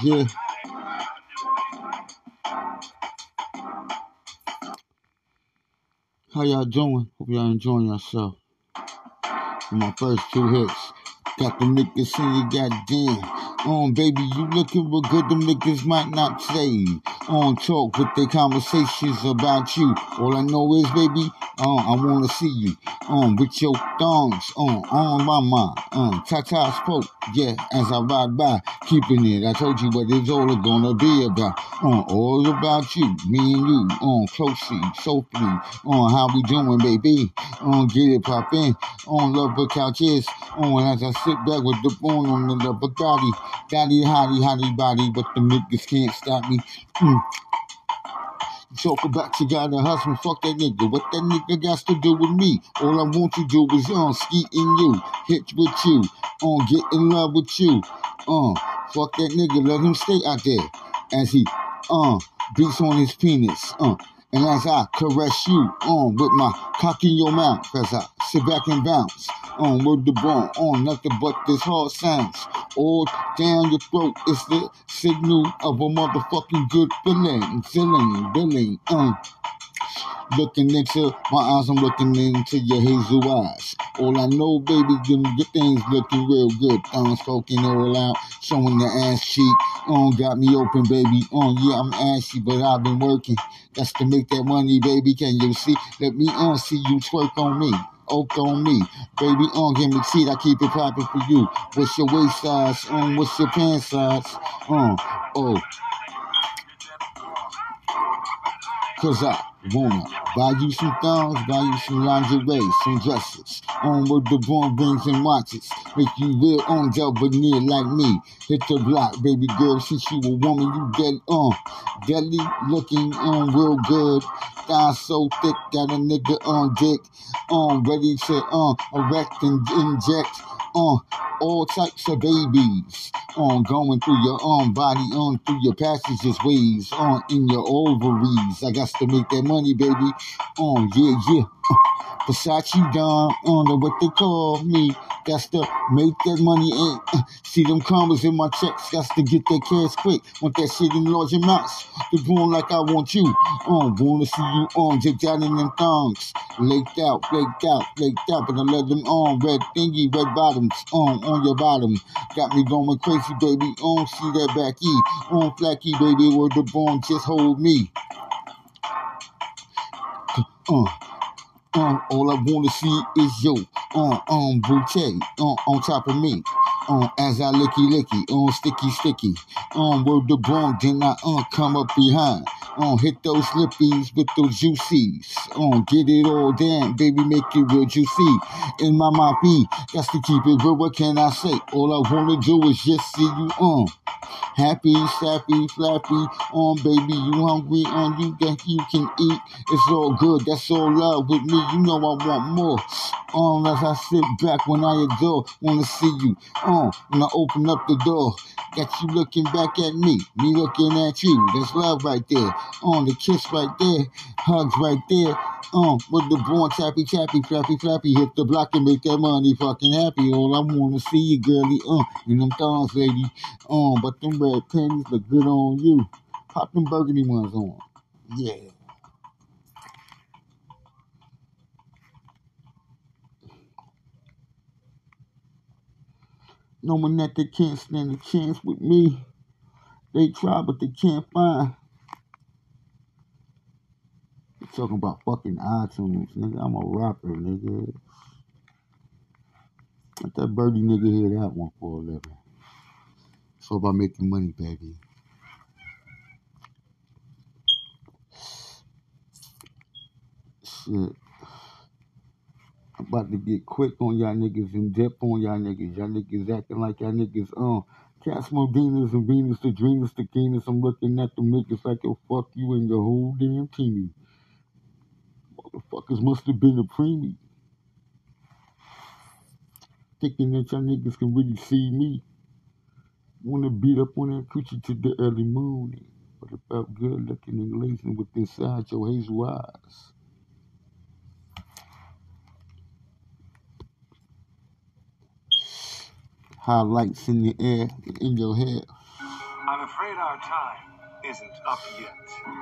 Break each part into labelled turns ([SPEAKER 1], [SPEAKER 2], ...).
[SPEAKER 1] Yeah. How y'all doing? Hope y'all enjoying yourself. My first two hits. Got the niggas saying, goddamn. On um, baby, you looking real good, them niggas might not say. On talk with their conversations about you. All I know is, baby, uh, I wanna see you. Um, with your thongs on, on my mind. Um, Tata spoke, yeah, as I ride by, keeping it. I told you what it's all gonna be about. Um, all about you, me and you, um, closely, softly, on how we doing, baby. On get it poppin', on love the couches, on as I sit back with the bone on the Bugatti, daddy, hottie, hottie body, but the niggas can't stop me. Mm. Talk about you got a husband, fuck that nigga. What that nigga got to do with me? All I want to do is on uh, in you, hit with you, on uh, get in love with you. Uh, fuck that nigga, let him stay out there as he uh beats on his penis. Uh, and as I caress you on with my cock in your mouth, as I sit back and bounce on with the bone on nothing but this hard sounds all down your throat. It's the signal of a motherfucking good feeling, feeling, billing, uh. Looking into my eyes, I'm looking into your hazel eyes. All I know, baby, them good things looking real good. I'm spoken all out, showing the ass cheek. On, got me open, baby. On, yeah, I'm ashy, but I've been working. That's to make that money, baby. Can you see? Let me on, see you twerk on me on me. Baby, on, give me teeth, I keep it popping for you. What's your waist size? Um, what's your pants size? Um, oh. Cause I wanna buy you some thongs, buy you some lingerie, some dresses. On with the born rings and watches. Make you real on near like me. Hit the block, baby girl, since you a woman, you dead on. Uh, deadly looking on um, real good. Thigh so thick, got a nigga on dick. On um, ready to uh erect and inject on uh, all types of babies on going through your own body on through your passages ways on in your ovaries. I got to make that money, baby. On yeah, yeah. Versace Don, on the what they call me. Got to make that money in. See them commas in my checks. Got to get that cash quick. Want that shit in large amounts. The going like I want you. On, wanna see you on. Just out in them thongs. Laked out, flaked out, flaked out. But I let them on. Red thingy, red bottoms. On, on your bottom. Got me going crazy, baby. On, see that back E. On, flaky, baby. Where the bone just hold me. Uh. Um, all I wanna see is you, um, um, bouquet, um, on top of me. Um, as I licky licky, um, sticky sticky, um, word the bone, then I, um, come up behind. Um, hit those lippies with those juices. Um, get it all down, baby, make it real juicy. In my mouth, that's to keep it real. What can I say? All I wanna do is just see you, um, happy, sappy, flappy. On, baby, you hungry? On, you think you can eat? It's all good. That's all love with me. You know I want more. On, as I sit back when I adore, wanna see you. On, when I open up the door, got you looking back at me, me looking at you. There's love right there. On the kiss right there, hugs right there. Um, with the born tappy tappy flappy flappy, hit the block and make that money fucking happy. All I wanna see you, girly, uh, in them thongs, lady. Um, but them red panties look good on you. Pop them burgundy ones on. Yeah. No Knowing that they can't stand a chance with me. They try, but they can't find. You're talking about fucking iTunes, nigga. I'm a rapper, nigga. Let that birdie nigga hear that one for a living. It's all about making money, baby. Shit. I'm about to get quick on y'all niggas and dip on y'all niggas. Y'all niggas acting like y'all niggas, uh, Cats Modinas and Venus the Dreamers the Keenest. I'm looking at them niggas like, yo, fuck you and your whole damn team. Motherfuckers must have been a preemie. Thinking that y'all niggas can really see me. Wanna beat up on that creature to the early morning. But about good looking and glazing with inside your hazel eyes. Highlights in the air, in your head.
[SPEAKER 2] I'm afraid our time isn't up yet.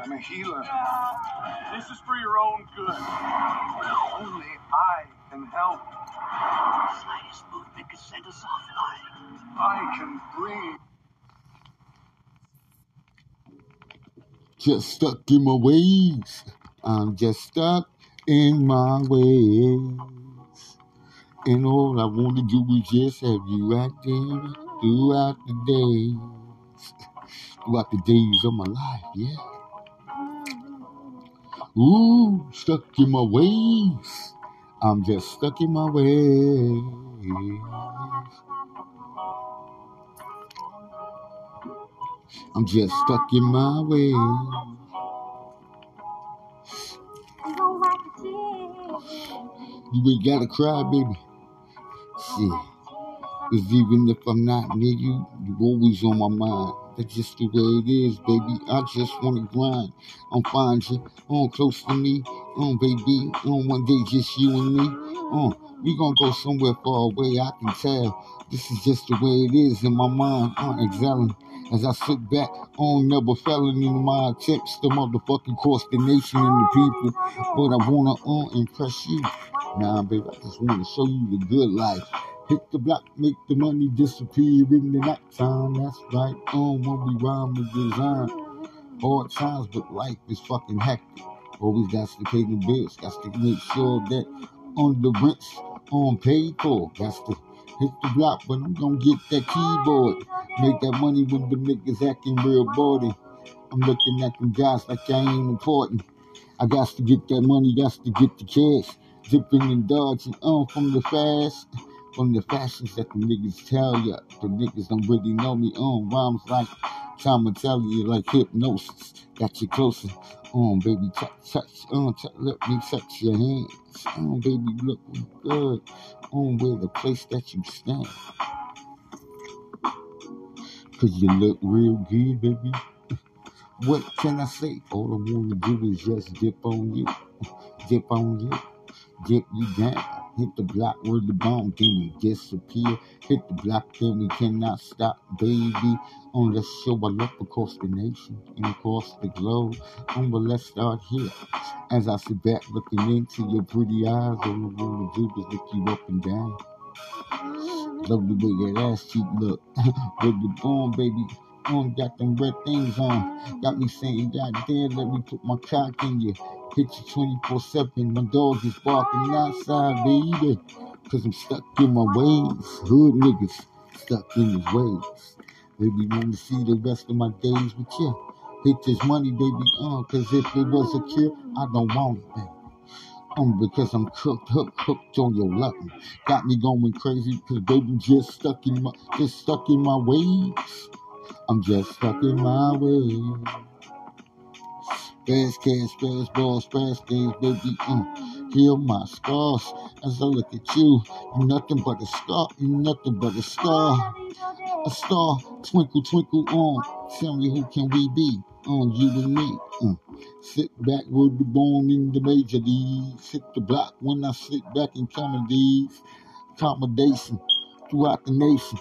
[SPEAKER 2] I'm a healer. This is for your own good. Only I can help.
[SPEAKER 3] The slightest movement could send us offline.
[SPEAKER 2] I can bring.
[SPEAKER 1] Just stuck in my ways. I'm just stuck in my ways. And all I want to do is just have you right there throughout the days. Throughout the days of my life, yeah. Ooh, stuck in my ways. I'm just stuck in my ways. I'm just stuck in my ways. You ain't gotta cry, baby. Shit. Cause even if I'm not near you, you're always on my mind. That's just the way it is, baby. I just wanna grind. I'm find you, on uh, close to me, on baby, on one day just you and me. On, we gonna go somewhere far away, I can tell. This is just the way it is in my mind. I'm exhaling as I sit back on never failing in my attempts to motherfucking cross the nation and the people. But I wanna uh, impress you. Nah, baby, I just wanna show you the good life. Hit the block, make the money disappear in the nighttime. That's right. On when we rhyme with design. Hard times, but life is fucking hectic. Always got to pay the bills. Got to make sure that on the rents on paid. Got to hit the block, but I'm gonna get that keyboard. Make that money when the niggas acting real bawdy. I'm looking at them guys like I ain't important. I got to get that money, got to get the cash. Zipping and dodging on from the fast. From the fashions that the niggas tell ya. The niggas don't really know me on rhymes like time to tell you like hypnosis. Got you closer. On baby, touch, touch, on, touch, let me touch your hands. On baby, look good. On where the place that you stand. Cause you look real good, baby. What can I say? All I wanna do is just dip on you. Dip on you. Dip you down. Hit the block where the bomb then we disappear. Hit the block, then we cannot stop, baby. On let's show our love across the nation and across the globe. Um, but let's start here. As I sit back looking into your pretty eyes, all I wanna do is look you up and down. Love the way that ass cheek look. The bomb, baby. On got them red things on. Got me saying, God damn, let me put my cock in you. You 24 7. My dog is barking outside, baby. Cause I'm stuck in my ways. Hood niggas stuck in his ways. Baby, wanna see the rest of my days with you. Hit this money, baby, uh, cause if it was a cure, I don't want it, baby. Um, because I'm cooked, hooked, hooked on your loving. Got me going crazy, cause baby just stuck in my, just stuck in my ways. I'm just stuck in my ways. Fast cash, fast balls, fast things, baby. Uh, heal my scars as I look at you. You nothing but a star, you nothing but a star. A star, twinkle, twinkle on. Tell me who can we be? On you and me. Uh, sit back with the bone in the major leagues. Hit the block when I sit back in comedies. Accommodation throughout the nation.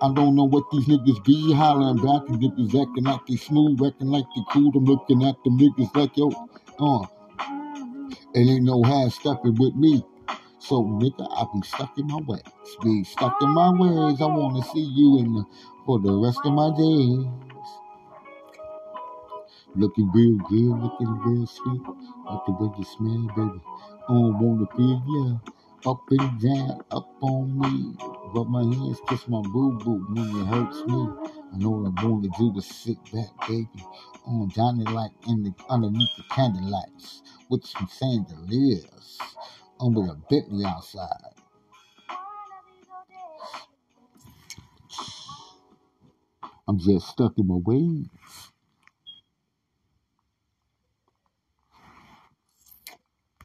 [SPEAKER 1] I don't know what these niggas be hollering back. The niggas acting like they smooth, acting like they cool. I'm looking at them niggas like, yo, uh, it ain't no half stepping with me. So, nigga, I be stuck in my ways. Be stuck in my ways. I want to see you in the, for the rest of my days. Looking real good, looking real sweet. Like the way you smell, baby. I don't want to feel ya. Up and down, up on me. Rub my hands, kiss my boo boo when it hurts me. Know what I want to do is sit back, baby. On Johnny like in the underneath the candlelights with some chandeliers. On with a Bentley outside. I'm just stuck in my ways.